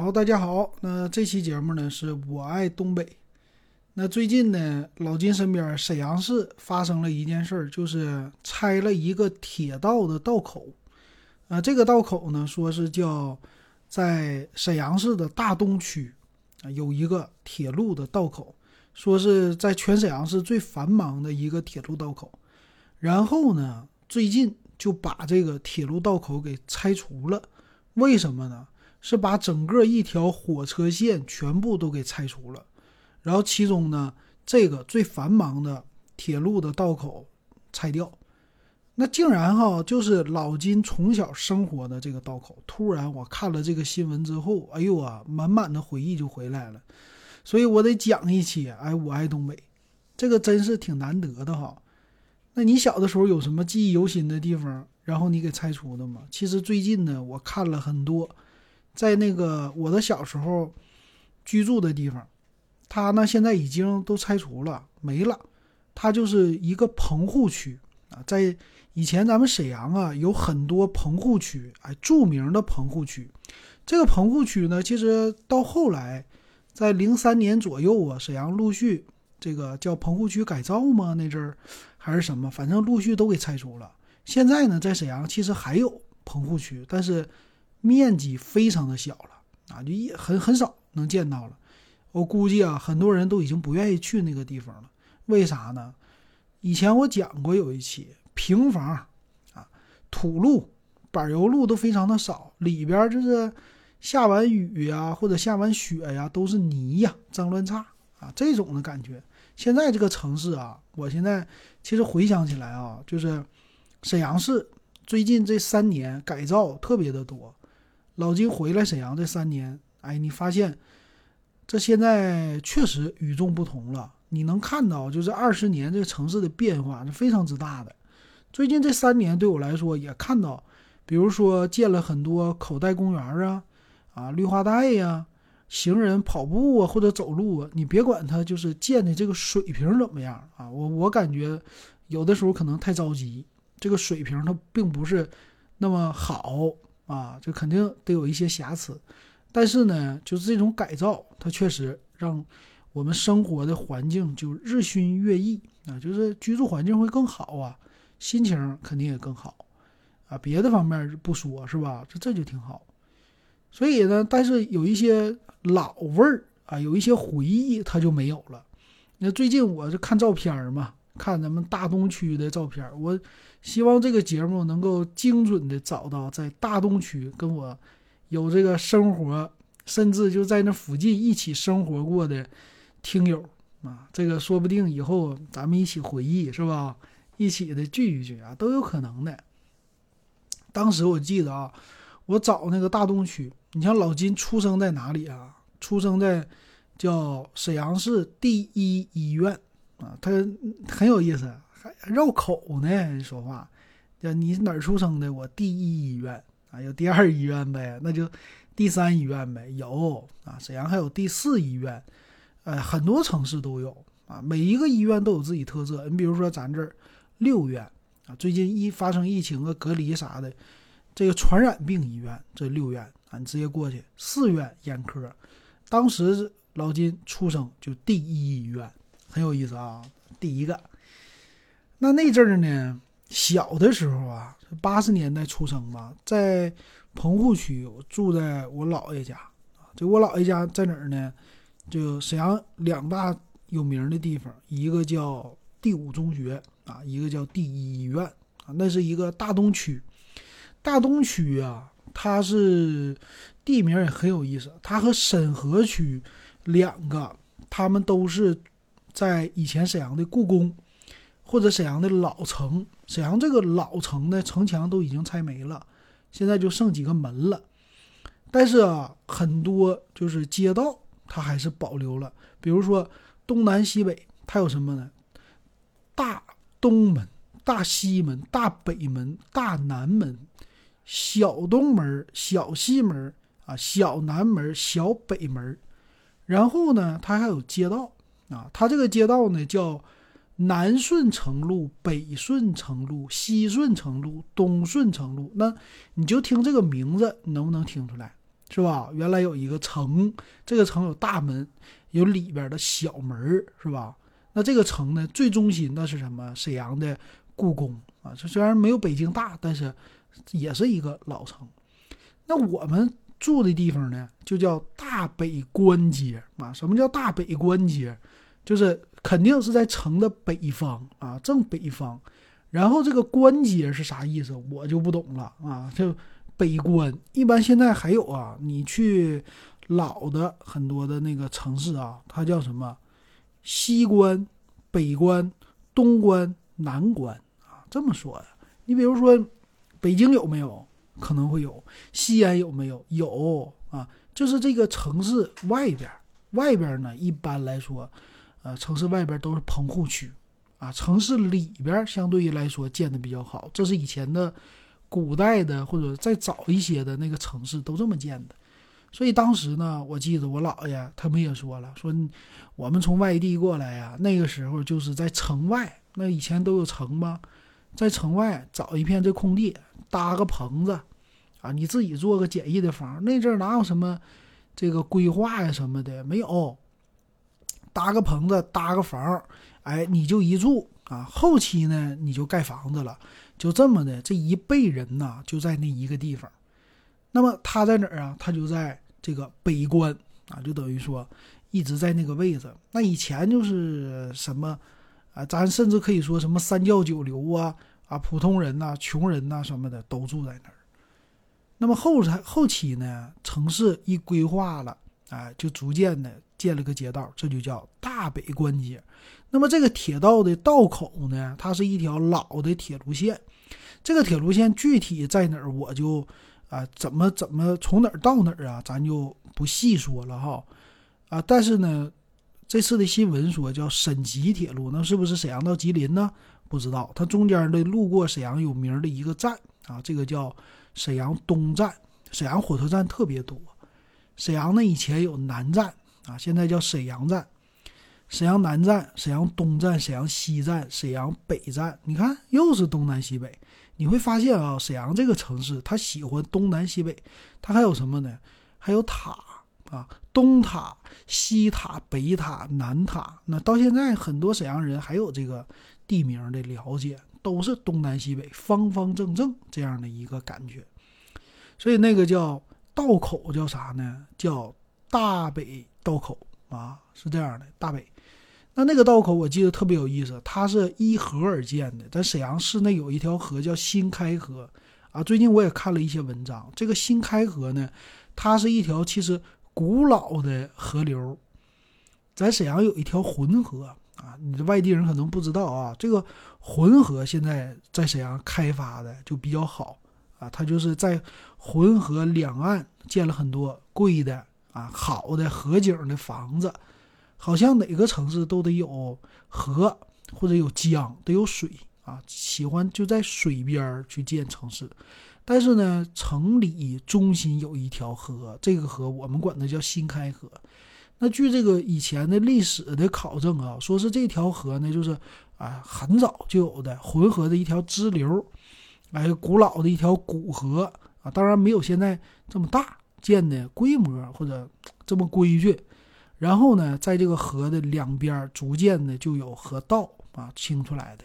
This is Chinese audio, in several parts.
好，大家好。那这期节目呢，是我爱东北。那最近呢，老金身边沈阳市发生了一件事儿，就是拆了一个铁道的道口。啊，这个道口呢，说是叫在沈阳市的大东区啊，有一个铁路的道口，说是在全沈阳市最繁忙的一个铁路道口。然后呢，最近就把这个铁路道口给拆除了。为什么呢？是把整个一条火车线全部都给拆除了，然后其中呢，这个最繁忙的铁路的道口拆掉，那竟然哈就是老金从小生活的这个道口。突然我看了这个新闻之后，哎呦啊，满满的回忆就回来了，所以我得讲一期。哎，我爱东北，这个真是挺难得的哈。那你小的时候有什么记忆犹新的地方，然后你给拆除的吗？其实最近呢，我看了很多。在那个我的小时候居住的地方，它呢现在已经都拆除了，没了。它就是一个棚户区啊，在以前咱们沈阳啊有很多棚户区，哎，著名的棚户区。这个棚户区呢，其实到后来，在零三年左右啊，沈阳陆续这个叫棚户区改造吗？那阵儿还是什么，反正陆续都给拆除了。现在呢，在沈阳其实还有棚户区，但是。面积非常的小了啊，就一很很少能见到了。我估计啊，很多人都已经不愿意去那个地方了。为啥呢？以前我讲过有一期平房啊，土路、柏油路都非常的少，里边就是下完雨呀或者下完雪呀都是泥呀，脏乱差啊这种的感觉。现在这个城市啊，我现在其实回想起来啊，就是沈阳市最近这三年改造特别的多。老金回来沈阳这三年，哎，你发现这现在确实与众不同了。你能看到，就是二十年这个城市的变化是非常之大的。最近这三年对我来说也看到，比如说建了很多口袋公园啊，啊，绿化带呀，行人跑步啊或者走路啊，你别管它就是建的这个水平怎么样啊，我我感觉有的时候可能太着急，这个水平它并不是那么好。啊，这肯定得有一些瑕疵，但是呢，就是这种改造，它确实让我们生活的环境就日新月异啊，就是居住环境会更好啊，心情肯定也更好啊。别的方面不说，是吧？这这就挺好。所以呢，但是有一些老味儿啊，有一些回忆，它就没有了。那最近我是看照片嘛。看咱们大东区的照片，我希望这个节目能够精准的找到在大东区跟我有这个生活，甚至就在那附近一起生活过的听友啊，这个说不定以后咱们一起回忆是吧？一起的聚一聚啊，都有可能的。当时我记得啊，我找那个大东区，你像老金出生在哪里啊？出生在叫沈阳市第一医院。啊，他很有意思，还绕口呢。说话，叫你哪儿出生的？我第一医院啊，有第二医院呗，那就第三医院呗。有啊，沈阳还有第四医院，呃，很多城市都有啊。每一个医院都有自己特色。你比如说咱这儿六院啊，最近一发生疫情啊、隔离啥的，这个传染病医院这六院啊，你直接过去。四院眼科，当时老金出生就第一医院。很有意思啊，第一个，那那阵儿呢，小的时候啊，八十年代出生吧，在棚户区，我住在我姥爷家啊。这我姥爷家在哪儿呢？就沈阳两大有名的地方，一个叫第五中学啊，一个叫第一医院啊。那是一个大东区，大东区啊，它是地名也很有意思，它和沈河区两个，他们都是。在以前沈阳的故宫，或者沈阳的老城，沈阳这个老城的城墙都已经拆没了，现在就剩几个门了。但是啊，很多就是街道它还是保留了，比如说东南西北，它有什么呢？大东门、大西门、大北门、大南门、小东门、小西门啊、小南门、小北门，然后呢，它还有街道。啊，它这个街道呢叫南顺城路、北顺城路、西顺城路、东顺城路。那你就听这个名字，能不能听出来？是吧？原来有一个城，这个城有大门，有里边的小门，是吧？那这个城呢，最中心的是什么？沈阳的故宫啊，这虽然没有北京大，但是也是一个老城。那我们住的地方呢，就叫大北关街啊。什么叫大北关街？就是肯定是在城的北方啊，正北方。然后这个关街是啥意思？我就不懂了啊，就。北关一般现在还有啊，你去老的很多的那个城市啊，它叫什么？西关、北关、东关、南关啊，这么说的。你比如说，北京有没有？可能会有。西安有没有？有啊，就是这个城市外边，外边呢，一般来说，呃，城市外边都是棚户区啊，城市里边相对于来说建的比较好，这是以前的。古代的或者再早一些的那个城市都这么建的，所以当时呢，我记得我姥爷他们也说了，说我们从外地过来呀，那个时候就是在城外，那以前都有城吗？在城外找一片这空地，搭个棚子，啊，你自己做个简易的房。那阵哪有什么这个规划呀什么的，没有，搭个棚子，搭个房，哎，你就一住啊。后期呢，你就盖房子了。就这么的，这一辈人呐，就在那一个地方。那么他在哪儿啊？他就在这个北关啊，就等于说一直在那个位置。那以前就是什么啊，咱甚至可以说什么三教九流啊啊，普通人呐、穷人呐什么的都住在那儿。那么后才后期呢，城市一规划了，哎，就逐渐的建了个街道，这就叫大北关街。那么这个铁道的道口呢，它是一条老的铁路线。这个铁路线具体在哪儿，我就啊怎么怎么从哪儿到哪儿啊，咱就不细说了哈啊。但是呢，这次的新闻说叫沈吉铁路，那是不是沈阳到吉林呢？不知道。它中间的路过沈阳有名的一个站啊，这个叫沈阳东站。沈阳火车站特别多，沈阳呢以前有南站啊，现在叫沈阳站。沈阳南站、沈阳东站、沈阳西站、沈阳北站，你看又是东南西北。你会发现啊，沈阳这个城市，它喜欢东南西北，它还有什么呢？还有塔啊，东塔、西塔、北塔、南塔。那到现在，很多沈阳人还有这个地名的了解，都是东南西北、方方正正这样的一个感觉。所以那个叫道口叫啥呢？叫大北道口啊，是这样的，大北。那那个道口我记得特别有意思，它是依河而建的。在沈阳市内有一条河叫新开河，啊，最近我也看了一些文章。这个新开河呢，它是一条其实古老的河流。在沈阳有一条浑河啊，你的外地人可能不知道啊，这个浑河现在在沈阳开发的就比较好啊，它就是在浑河两岸建了很多贵的啊好的河景的房子。好像哪个城市都得有河或者有江，得有水啊，喜欢就在水边去建城市。但是呢，城里中心有一条河，这个河我们管它叫新开河。那据这个以前的历史的考证啊，说是这条河呢，就是啊很早就有的浑河的一条支流，哎，古老的一条古河啊，当然没有现在这么大，建的规模或者这么规矩。然后呢，在这个河的两边逐渐的就有河道啊清出来的。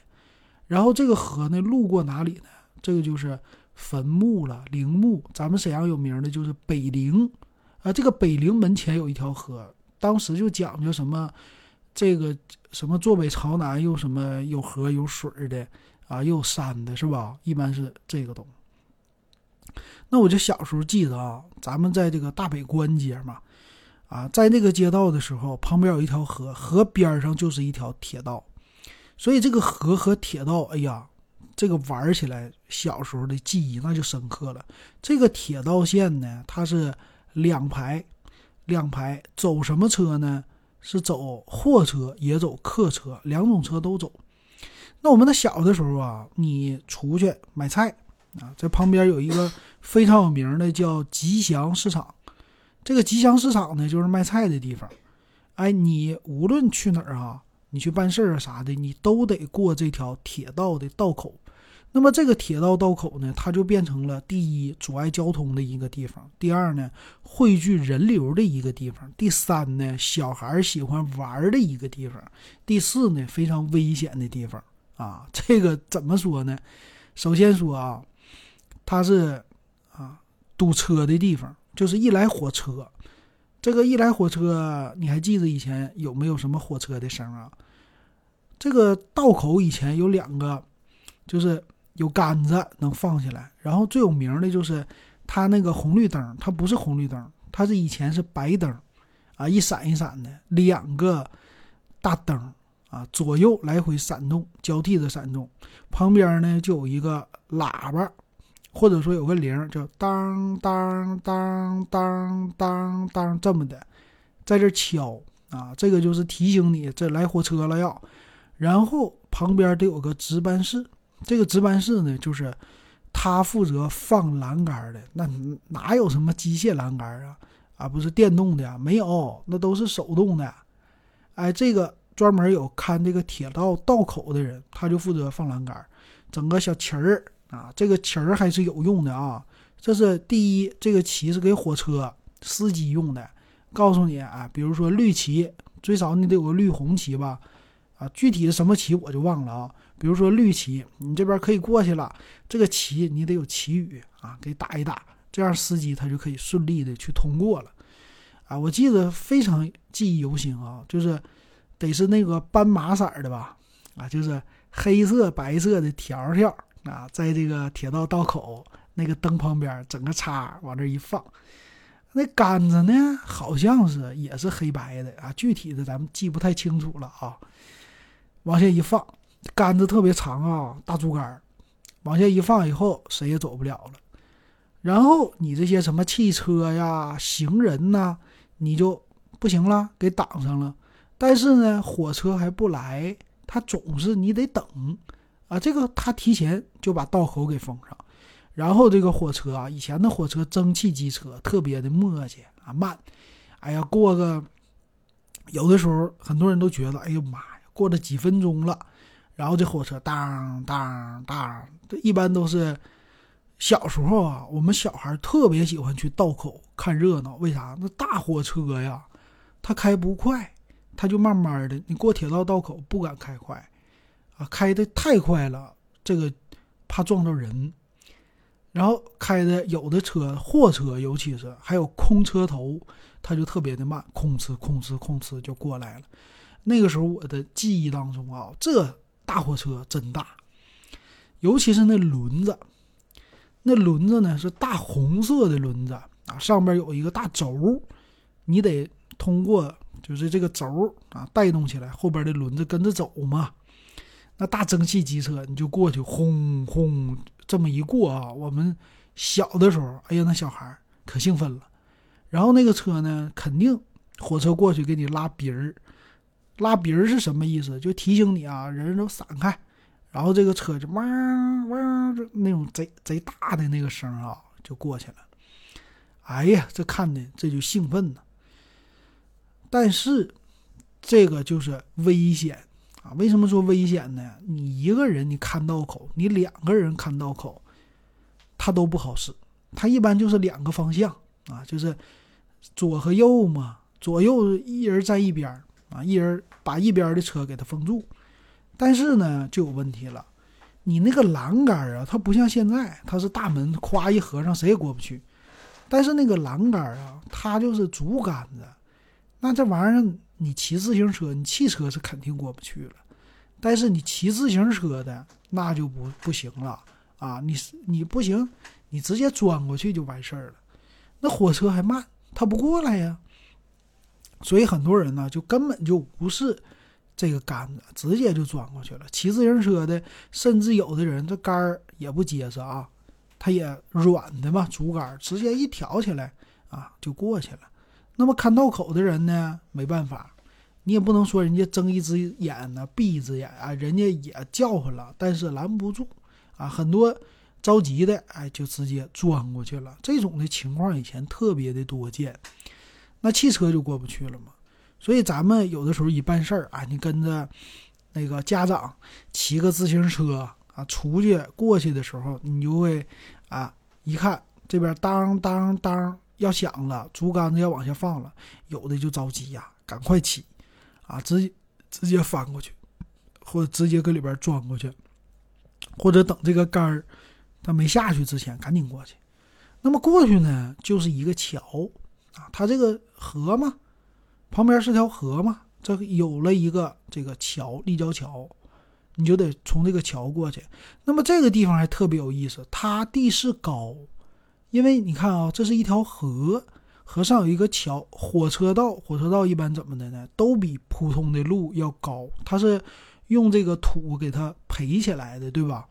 然后这个河呢，路过哪里呢？这个就是坟墓了，陵墓。咱们沈阳有名的就是北陵啊，这个北陵门前有一条河，当时就讲究什么，这个什么坐北朝南又什么有河有水的啊，又有山的是吧？一般是这个东。那我就小时候记得啊，咱们在这个大北关街嘛。啊，在那个街道的时候，旁边有一条河，河边上就是一条铁道，所以这个河和铁道，哎呀，这个玩起来，小时候的记忆那就深刻了。这个铁道线呢，它是两排，两排走什么车呢？是走货车，也走客车，两种车都走。那我们那小的时候啊，你出去买菜啊，在旁边有一个非常有名的叫吉祥市场。这个吉祥市场呢，就是卖菜的地方。哎，你无论去哪儿啊，你去办事儿啊啥的，你都得过这条铁道的道口。那么这个铁道道口呢，它就变成了第一阻碍交通的一个地方，第二呢汇聚人流的一个地方，第三呢小孩喜欢玩的一个地方，第四呢非常危险的地方啊。这个怎么说呢？首先说啊，它是堵车的地方，就是一来火车。这个一来火车，你还记得以前有没有什么火车的声啊？这个道口以前有两个，就是。有杆子能放下来，然后最有名的就是它那个红绿灯，它不是红绿灯，它是以前是白灯，啊，一闪一闪的两个大灯啊，左右来回闪动，交替的闪动，旁边呢就有一个喇叭，或者说有个铃，叫当当当当当当这么的，在这敲啊，这个就是提醒你这来火车了要，然后旁边得有个值班室。这个值班室呢，就是他负责放栏杆的。那哪有什么机械栏杆啊？啊，不是电动的，没有，那都是手动的。哎，这个专门有看这个铁道道口的人，他就负责放栏杆，整个小旗儿啊。这个旗儿还是有用的啊。这是第一，这个旗是给火车司机用的。告诉你啊，比如说绿旗，最少你得有个绿红旗吧？啊，具体的什么旗我就忘了啊。比如说绿旗，你这边可以过去了，这个旗你得有旗语啊，给打一打，这样司机他就可以顺利的去通过了。啊，我记得非常记忆犹新啊，就是得是那个斑马色的吧？啊，就是黑色白色的条条啊，在这个铁道道口那个灯旁边整个叉往这一放，那杆子呢好像是也是黑白的啊，具体的咱们记不太清楚了啊，往下一放。杆子特别长啊，大竹竿，往下一放以后，谁也走不了了。然后你这些什么汽车呀、行人呐，你就不行了，给挡上了。但是呢，火车还不来，它总是你得等啊。这个他提前就把道口给封上，然后这个火车啊，以前的火车蒸汽机车特别的磨叽啊慢。哎呀，过个有的时候很多人都觉得，哎呦妈呀，过了几分钟了。然后这火车当当当，这一般都是小时候啊，我们小孩特别喜欢去道口看热闹。为啥？那大火车呀，它开不快，它就慢慢的。你过铁道道口不敢开快，啊，开的太快了，这个怕撞到人。然后开的有的车，货车尤其是还有空车头，它就特别的慢，空哧空哧空哧就过来了。那个时候我的记忆当中啊，这。大货车真大，尤其是那轮子，那轮子呢是大红色的轮子啊，上边有一个大轴，你得通过就是这个轴啊带动起来，后边的轮子跟着走嘛。那大蒸汽机车你就过去轰轰这么一过啊，我们小的时候，哎呀那小孩可兴奋了。然后那个车呢，肯定火车过去给你拉鼻儿。拉鼻儿是什么意思？就提醒你啊，人都散开，然后这个车就汪汪，那种贼贼大的那个声啊，就过去了。哎呀，这看的这就兴奋呢。但是这个就是危险啊！为什么说危险呢？你一个人你看道口，你两个人看道口，它都不好使。它一般就是两个方向啊，就是左和右嘛，左右一人站一边。啊，一人把一边的车给它封住，但是呢就有问题了，你那个栏杆啊，它不像现在，它是大门，咵一合上谁也过不去。但是那个栏杆啊，它就是竹竿子，那这玩意儿你骑自行车，你汽车是肯定过不去了，但是你骑自行车的那就不不行了啊，你你不行，你直接钻过去就完事儿了。那火车还慢，它不过来呀。所以很多人呢，就根本就无视这个杆子，直接就钻过去了。骑自行车的，甚至有的人这杆儿也不结实啊，它也软的嘛，竹竿直接一挑起来啊，就过去了。那么看道口的人呢，没办法，你也不能说人家睁一只眼呢，闭一只眼啊，人家也叫唤了，但是拦不住啊。很多着急的，哎，就直接钻过去了。这种的情况以前特别的多见。那汽车就过不去了嘛，所以咱们有的时候一办事儿啊，你跟着那个家长骑个自行车啊，出去过去的时候，你就会啊，一看这边当当当要响了，竹竿子要往下放了，有的就着急呀，赶快起啊，直接直接翻过去，或者直接搁里边钻过去，或者等这个杆儿它没下去之前赶紧过去。那么过去呢，就是一个桥啊，它这个河嘛，旁边是条河嘛，这有了一个这个桥，立交桥。你就得从这个桥过去，那么这个地方还特别有意思，它地势高，因为你看啊，这是一条河，河上有一个桥，火车道，火车道一般怎么的呢？都比普通的路要高，它是用这个土给它培起来的，对吧？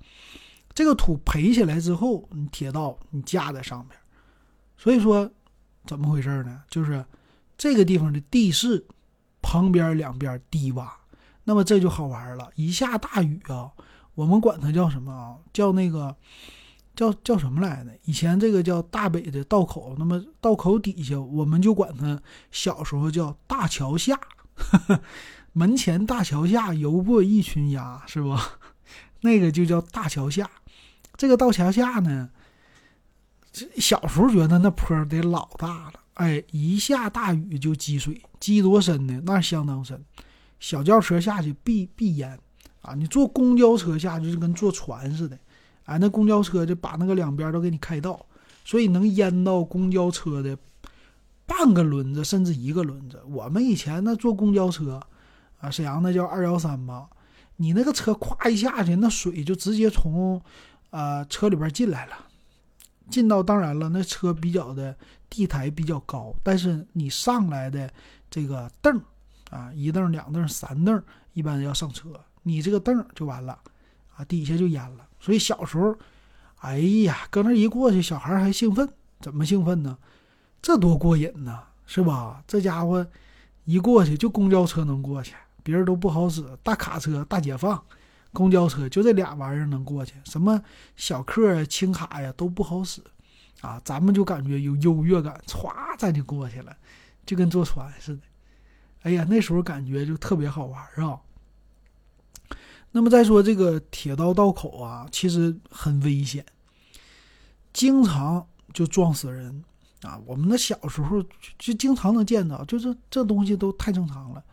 这个土培起来之后，你铁道你架在上面，所以说怎么回事呢？就是这个地方的地势旁边两边低洼。那么这就好玩了，一下大雨啊，我们管它叫什么啊？叫那个，叫叫什么来着？以前这个叫大北的道口，那么道口底下我们就管它，小时候叫大桥下，门前大桥下游过一群鸭，是不？那个就叫大桥下。这个道桥下呢，小时候觉得那坡得老大了，哎，一下大雨就积水，积多深呢？那相当深。小轿车下去必必淹，啊！你坐公交车下去就跟坐船似的，哎，那公交车就把那个两边都给你开道，所以能淹到公交车的半个轮子甚至一个轮子。我们以前那坐公交车，啊，沈阳那叫二幺三吧，你那个车咵一下去，那水就直接从呃车里边进来了，进到当然了，那车比较的地台比较高，但是你上来的这个凳。啊，一凳、两凳、三凳，一般要上车，你这个凳就完了，啊，底下就淹了。所以小时候，哎呀，搁那一过去，小孩还兴奋，怎么兴奋呢？这多过瘾呢，是吧？这家伙一过去就公交车能过去，别人都不好使，大卡车、大解放、公交车就这俩玩意儿能过去，什么小客啊、轻卡呀都不好使，啊，咱们就感觉有优越感，歘，咱就过去了，就跟坐船似的。哎呀，那时候感觉就特别好玩啊。那么再说这个铁道道口啊，其实很危险，经常就撞死人啊。我们那小时候就经常能见到，就是这东西都太正常了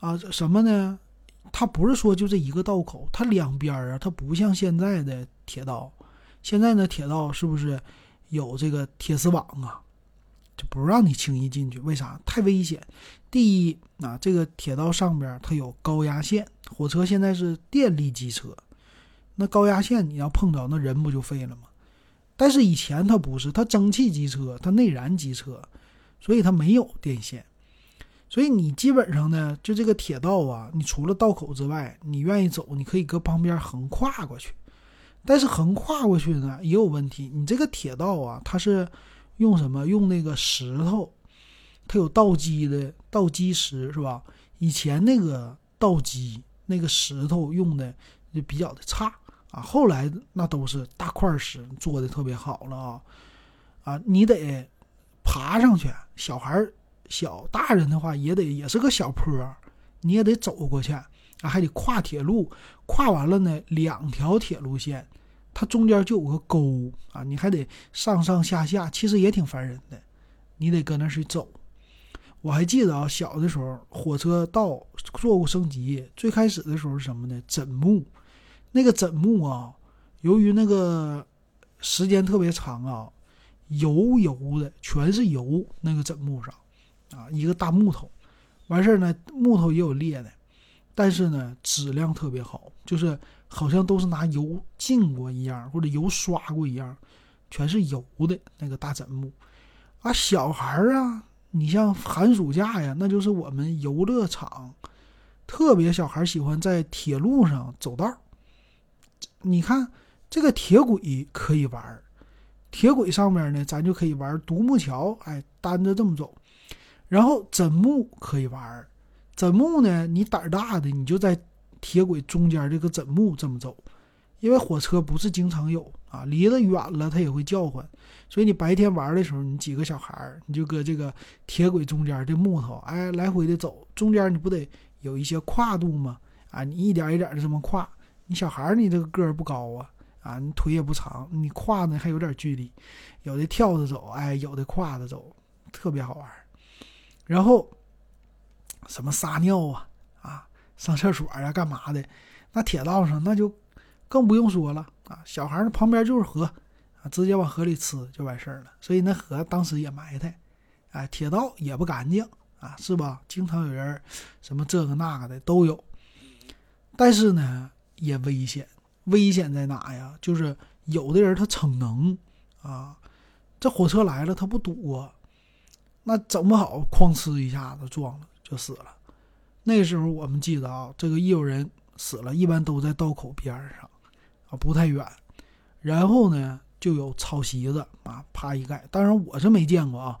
啊。什么呢？它不是说就这一个道口，它两边啊，它不像现在的铁道。现在呢，铁道是不是有这个铁丝网啊？就不让你轻易进去，为啥？太危险。第一，啊，这个铁道上边它有高压线，火车现在是电力机车，那高压线你要碰着，那人不就废了吗？但是以前它不是，它蒸汽机车，它内燃机车，所以它没有电线，所以你基本上呢，就这个铁道啊，你除了道口之外，你愿意走，你可以搁旁边横跨过去。但是横跨过去呢也有问题，你这个铁道啊，它是。用什么？用那个石头，它有道基的道基石是吧？以前那个道基那个石头用的就比较的差啊，后来那都是大块石做的特别好了啊啊！你得爬上去，小孩小大人的话也得也是个小坡，你也得走过去啊，还得跨铁路，跨完了呢，两条铁路线。它中间就有个沟啊，你还得上上下下，其实也挺烦人的。你得搁那去走。我还记得啊，小的时候火车道做过升级，最开始的时候是什么呢？枕木，那个枕木啊，由于那个时间特别长啊，油油的，全是油，那个枕木上啊，一个大木头，完事儿呢，木头也有裂的，但是呢，质量特别好，就是。好像都是拿油浸过一样，或者油刷过一样，全是油的那个大枕木啊。小孩儿啊，你像寒暑假呀，那就是我们游乐场，特别小孩喜欢在铁路上走道。你看这个铁轨可以玩，铁轨上面呢，咱就可以玩独木桥，哎，单着这么走。然后枕木可以玩，枕木呢，你胆儿大的，你就在。铁轨中间这个枕木这么走，因为火车不是经常有啊，离得远了它也会叫唤，所以你白天玩的时候，你几个小孩儿，你就搁这个铁轨中间这木头，哎，来回的走，中间你不得有一些跨度吗？啊，你一点一点的这么跨，你小孩儿你这个个儿不高啊，啊，你腿也不长，你跨呢还有点距离，有的跳着走，哎，有的跨着走，特别好玩。然后什么撒尿，啊，上厕所啊，干嘛的？那铁道上那就更不用说了啊，小孩儿旁边就是河啊，直接往河里吃就完事儿了。所以那河当时也埋汰，哎，铁道也不干净啊，是吧？经常有人什么这个那个的都有。但是呢，也危险。危险在哪呀？就是有的人他逞能啊，这火车来了他不躲，那整不好哐哧一下子撞了就死了。那时候我们记得啊，这个一有人死了，一般都在道口边上啊，不太远。然后呢，就有草席子啊，啪一盖。当然我是没见过啊，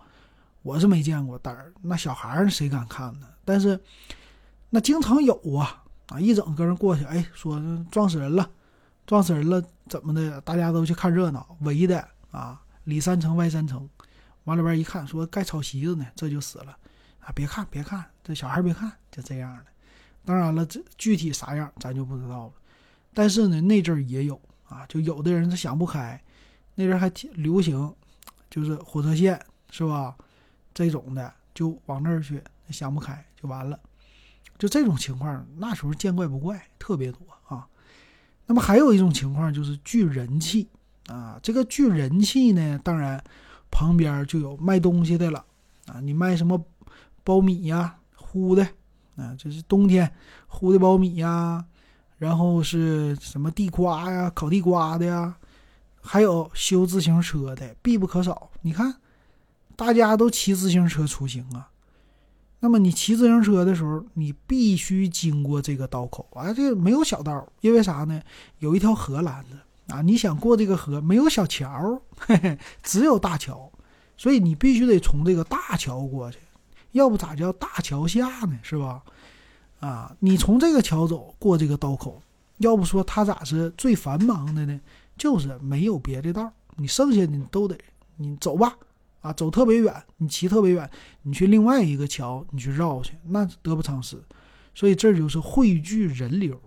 我是没见过。但是那小孩儿谁敢看呢？但是那经常有啊。啊！一整个人过去，哎，说撞死人了，撞死人了，怎么的？大家都去看热闹，围的啊，里三层外三层，往里边一看，说盖草席子呢，这就死了别看，别看，这小孩别看，就这样的。当然了，这具体啥样咱就不知道了。但是呢，那阵儿也有啊，就有的人他想不开，那阵儿还挺流行，就是火车线是吧？这种的就往那儿去，想不开就完了。就这种情况，那时候见怪不怪，特别多啊。那么还有一种情况就是聚人气啊。这个聚人气呢，当然旁边就有卖东西的了啊。你卖什么苞米呀、烀的啊，这是冬天烀的苞米呀。然后是什么地瓜呀、烤地瓜的呀，还有修自行车的，必不可少。你看，大家都骑自行车出行啊。那么你骑自行车的时候，你必须经过这个道口啊，这没有小道，因为啥呢？有一条河拦着啊，你想过这个河，没有小桥，嘿嘿，只有大桥，所以你必须得从这个大桥过去，要不咋叫大桥下呢？是吧？啊，你从这个桥走过这个道口，要不说它咋是最繁忙的呢？就是没有别的道，你剩下的你都得你走吧。啊，走特别远，你骑特别远，你去另外一个桥，你去绕去，那得不偿失。所以这就是汇聚人流，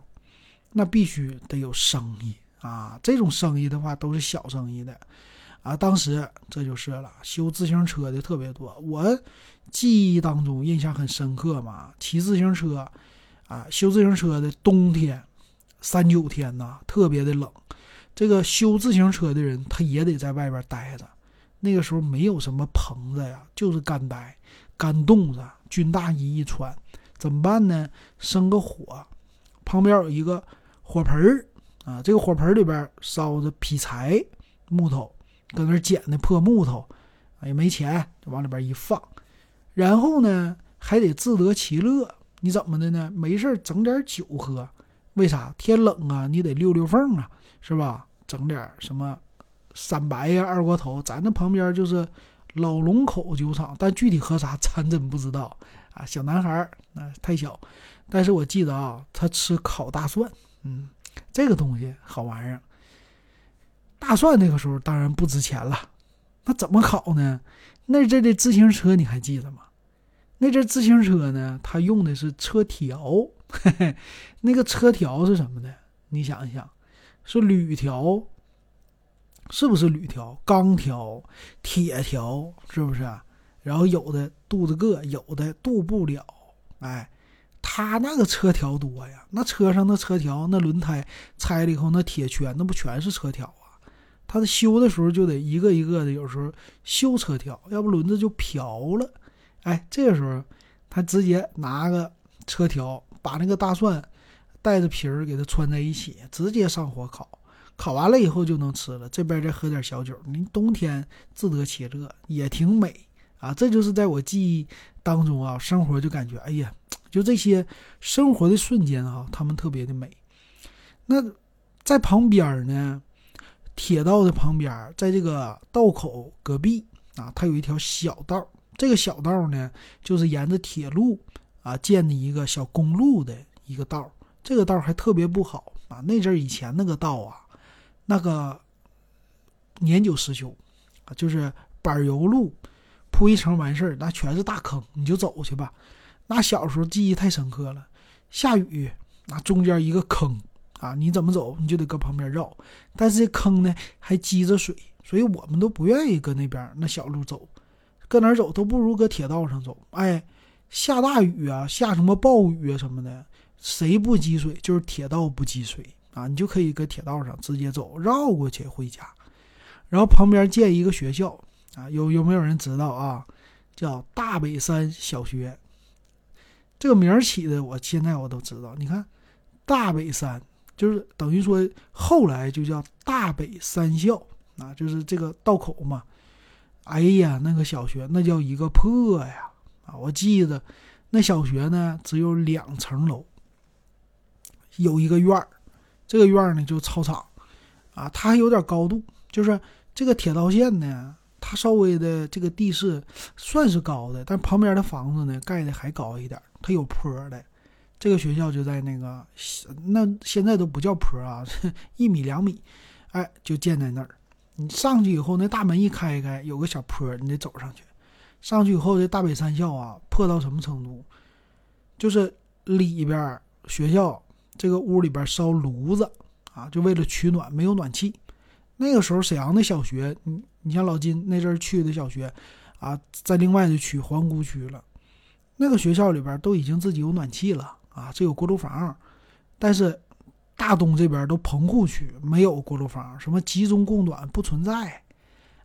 那必须得有生意啊。这种生意的话，都是小生意的啊。当时这就是了，修自行车的特别多。我记忆当中印象很深刻嘛，骑自行车啊，修自行车的冬天三九天呐，特别的冷。这个修自行车的人，他也得在外边待着。那个时候没有什么棚子呀，就是干呆、干冻着，军大衣一穿，怎么办呢？生个火，旁边有一个火盆儿啊，这个火盆里边烧着劈柴、木头，搁那捡的破木头，也没钱，就往里边一放。然后呢，还得自得其乐。你怎么的呢？没事整点酒喝，为啥？天冷啊，你得溜溜缝啊，是吧？整点什么？三白呀，二锅头，咱那旁边就是老龙口酒厂，但具体喝啥咱真不知道啊。小男孩儿啊，太小，但是我记得啊，他吃烤大蒜，嗯，这个东西好玩意儿。大蒜那个时候当然不值钱了，那怎么烤呢？那阵的自行车你还记得吗？那阵自行车呢，它用的是车条，嘿嘿，那个车条是什么呢？你想一想，是铝条。是不是铝条、钢条、铁条？是不是？然后有的镀着个，有的镀不了。哎，他那个车条多呀，那车上的车条，那轮胎拆了以后，那铁圈那不全是车条啊？他修的时候就得一个一个的，有时候修车条，要不轮子就瓢了。哎，这个时候他直接拿个车条，把那个大蒜带着皮儿给它穿在一起，直接上火烤。烤完了以后就能吃了，这边再喝点小酒，您冬天自得其乐也挺美啊！这就是在我记忆当中啊，生活就感觉，哎呀，就这些生活的瞬间啊，他们特别的美。那在旁边呢，铁道的旁边，在这个道口隔壁啊，它有一条小道，这个小道呢，就是沿着铁路啊建的一个小公路的一个道，这个道还特别不好啊，那阵以前那个道啊。那个年久失修啊，就是柏油路铺一层完事儿，那全是大坑，你就走去吧。那小时候记忆太深刻了，下雨那中间一个坑啊，你怎么走你就得搁旁边绕。但是这坑呢还积着水，所以我们都不愿意搁那边那小路走，搁哪走都不如搁铁道上走。哎，下大雨啊，下什么暴雨啊什么的，谁不积水？就是铁道不积水啊，你就可以搁铁道上直接走，绕过去回家。然后旁边建一个学校啊，有有没有人知道啊？叫大北山小学。这个名儿起的，我现在我都知道。你看，大北山就是等于说后来就叫大北三校啊，就是这个道口嘛。哎呀，那个小学那叫一个破呀！啊，我记得那小学呢只有两层楼，有一个院儿，这个院儿呢就操场啊，它还有点高度，就是这个铁道线呢。它稍微的这个地势算是高的，但旁边的房子呢盖的还高一点，它有坡的。这个学校就在那个，那现在都不叫坡啊，一米两米，哎，就建在那儿。你上去以后，那大门一开开，有个小坡，你得走上去。上去以后，这大北三校啊，破到什么程度？就是里边学校这个屋里边烧炉子啊，就为了取暖，没有暖气。那个时候沈阳的小学，你你像老金那阵去的小学，啊，在另外的区皇姑区了，那个学校里边都已经自己有暖气了啊，这有锅炉房，但是大东这边都棚户区没有锅炉房，什么集中供暖不存在，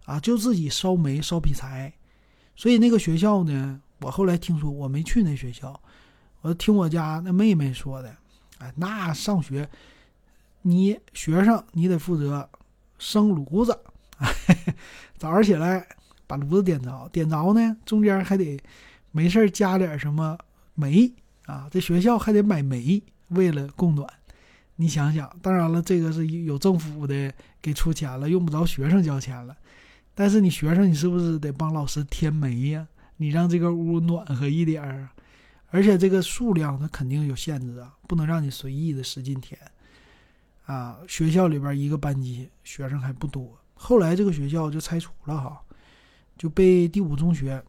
啊，就自己烧煤烧劈柴，所以那个学校呢，我后来听说我没去那学校，我听我家那妹妹说的，哎，那上学，你学生你得负责。生炉子，早上起来把炉子点着，点着呢，中间还得没事加点什么煤啊。这学校还得买煤，为了供暖。你想想，当然了，这个是有政府的给出钱了，用不着学生交钱了。但是你学生，你是不是得帮老师添煤呀？你让这个屋暖和一点儿，而且这个数量它肯定有限制啊，不能让你随意的使劲填。啊，学校里边一个班级学生还不多，后来这个学校就拆除了哈，就被第五中学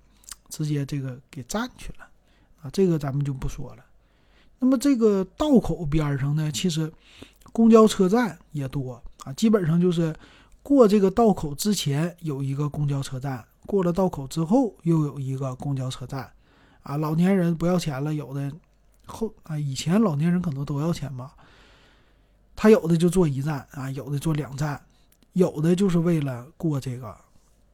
直接这个给占去了，这个咱们就不说了。那么这个道口边上呢，其实公交车站也多啊，基本上就是过这个道口之前有一个公交车站，过了道口之后又有一个公交车站，啊，老年人不要钱了，有的后啊，以前老年人可能都要钱吧。他有的就坐一站啊，有的坐两站，有的就是为了过这个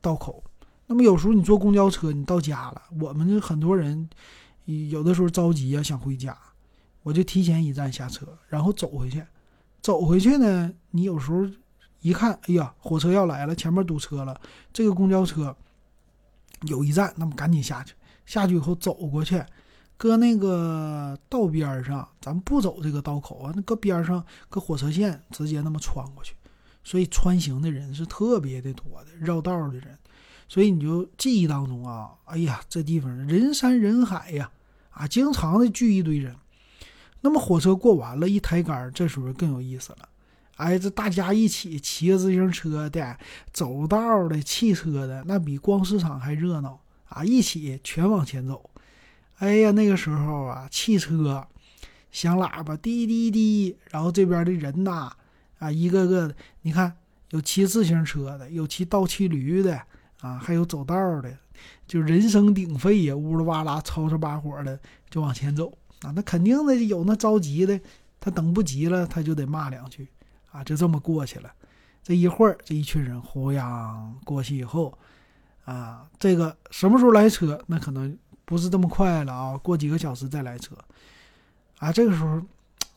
道口。那么有时候你坐公交车，你到家了，我们很多人有的时候着急啊，想回家，我就提前一站下车，然后走回去。走回去呢，你有时候一看，哎呀，火车要来了，前面堵车了，这个公交车有一站，那么赶紧下去。下去以后走过去。搁那个道边上，咱不走这个道口啊，那搁边上，搁火车线直接那么穿过去，所以穿行的人是特别的多的，绕道的人，所以你就记忆当中啊，哎呀，这地方人山人海呀，啊，经常的聚一堆人。那么火车过完了，一抬杆，这时候更有意思了，哎，这大家一起骑个自行车的，走道的，汽车的，那比逛市场还热闹啊，一起全往前走。哎呀，那个时候啊，汽车响喇叭，滴滴滴，然后这边的人呐，啊，一个个的，你看，有骑自行车的，有骑倒骑驴的，啊，还有走道的，就人声鼎沸呀，呜噜哇啦，吵吵把火的就往前走啊。那肯定的，有那着急的，他等不及了，他就得骂两句啊，就这么过去了。这一会儿，这一群人呼呀过去以后，啊，这个什么时候来车？那可能。不是这么快了啊！过几个小时再来车，啊，这个时候，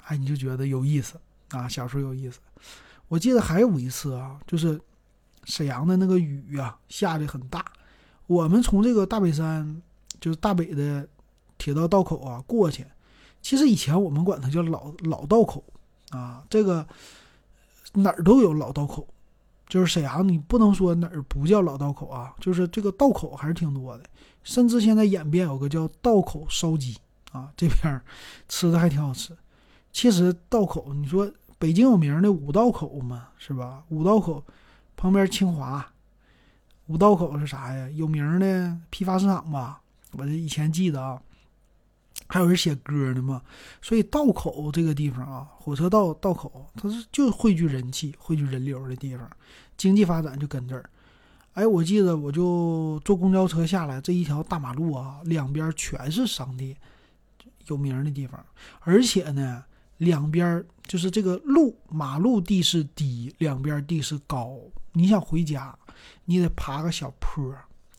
哎，你就觉得有意思啊，小时候有意思。我记得还有一次啊，就是沈阳的那个雨啊，下的很大。我们从这个大北山，就是大北的铁道道口啊过去。其实以前我们管它叫老老道口啊，这个哪儿都有老道口。就是沈阳，你不能说哪儿不叫老道口啊，就是这个道口还是挺多的，甚至现在演变有个叫道口烧鸡啊，这边吃的还挺好吃。其实道口，你说北京有名的五道口嘛，是吧？五道口旁边清华，五道口是啥呀？有名的批发市场吧？我这以前记得啊，还有人写歌呢嘛。所以道口这个地方啊，火车道道口，它是就汇聚人气、汇聚人流的地方，经济发展就跟这儿。哎，我记得我就坐公交车下来，这一条大马路啊，两边全是商店，有名的地方，而且呢。两边就是这个路，马路地势低，两边地势高。你想回家，你得爬个小坡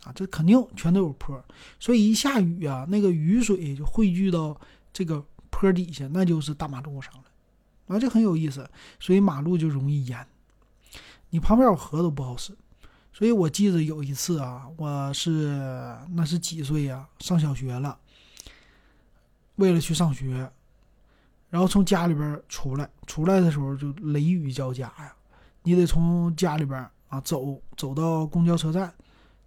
啊，这肯定全都有坡。所以一下雨啊，那个雨水就汇聚到这个坡底下，那就是大马路上了。啊，这很有意思。所以马路就容易淹，你旁边有河都不好使。所以我记得有一次啊，我是那是几岁呀？上小学了，为了去上学。然后从家里边出来，出来的时候就雷雨交加呀，你得从家里边啊走走到公交车站，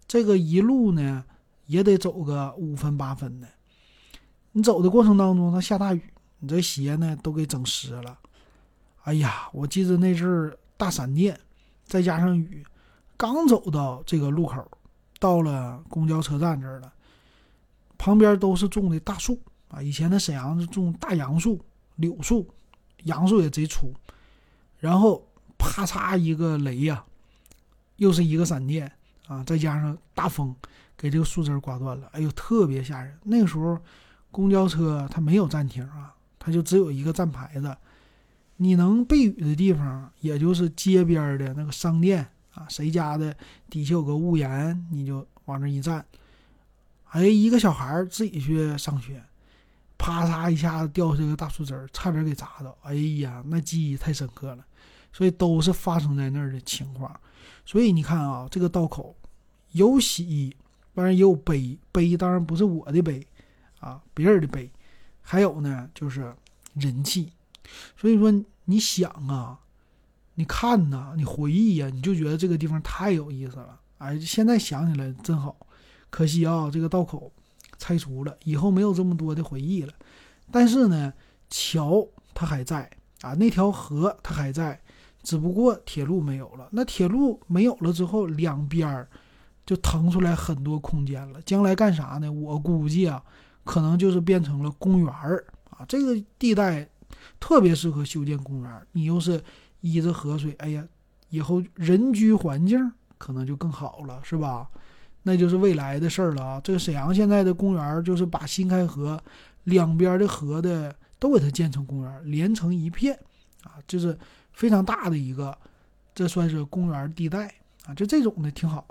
这个一路呢也得走个五分八分的。你走的过程当中，它下大雨，你这鞋呢都给整湿了。哎呀，我记得那阵儿大闪电，再加上雨，刚走到这个路口，到了公交车站这儿了，旁边都是种的大树啊，以前的沈阳是种大杨树。柳树、杨树也贼粗，然后啪嚓一个雷呀，又是一个闪电啊，再加上大风，给这个树枝刮断了。哎呦，特别吓人。那个时候，公交车它没有站亭啊，它就只有一个站牌子。你能避雨的地方，也就是街边的那个商店啊，谁家的底下有个屋檐，你就往那一站。哎，一个小孩自己去上学。啪嚓一下子掉下个大树枝儿，差点给砸到。哎呀，那记忆太深刻了。所以都是发生在那儿的情况。所以你看啊，这个道口有喜，当然也有悲。悲当然不是我的悲啊，别人的悲。还有呢，就是人气。所以说，你想啊，你看呐，你回忆呀，你就觉得这个地方太有意思了。哎，现在想起来真好。可惜啊，这个道口。拆除了以后没有这么多的回忆了，但是呢，桥它还在啊，那条河它还在，只不过铁路没有了。那铁路没有了之后，两边儿就腾出来很多空间了。将来干啥呢？我估计啊，可能就是变成了公园儿啊。这个地带特别适合修建公园儿，你又是依着河水，哎呀，以后人居环境可能就更好了，是吧？那就是未来的事儿了啊！这个沈阳现在的公园儿就是把新开河两边的河的都给它建成公园，连成一片啊，就是非常大的一个，这算是公园地带啊。就这种的挺好，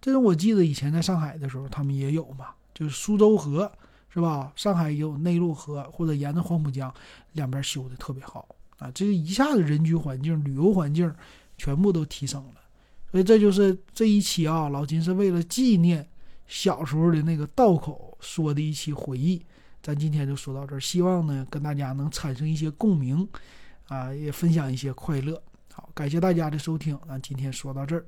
这种我记得以前在上海的时候他们也有嘛，就是苏州河是吧？上海也有内陆河或者沿着黄浦江两边修的特别好啊，这一下子人居环境、旅游环境全部都提升了。所以这就是这一期啊，老金是为了纪念小时候的那个道口说的一期回忆。咱今天就说到这儿，希望呢跟大家能产生一些共鸣，啊，也分享一些快乐。好，感谢大家的收听，咱今天说到这儿。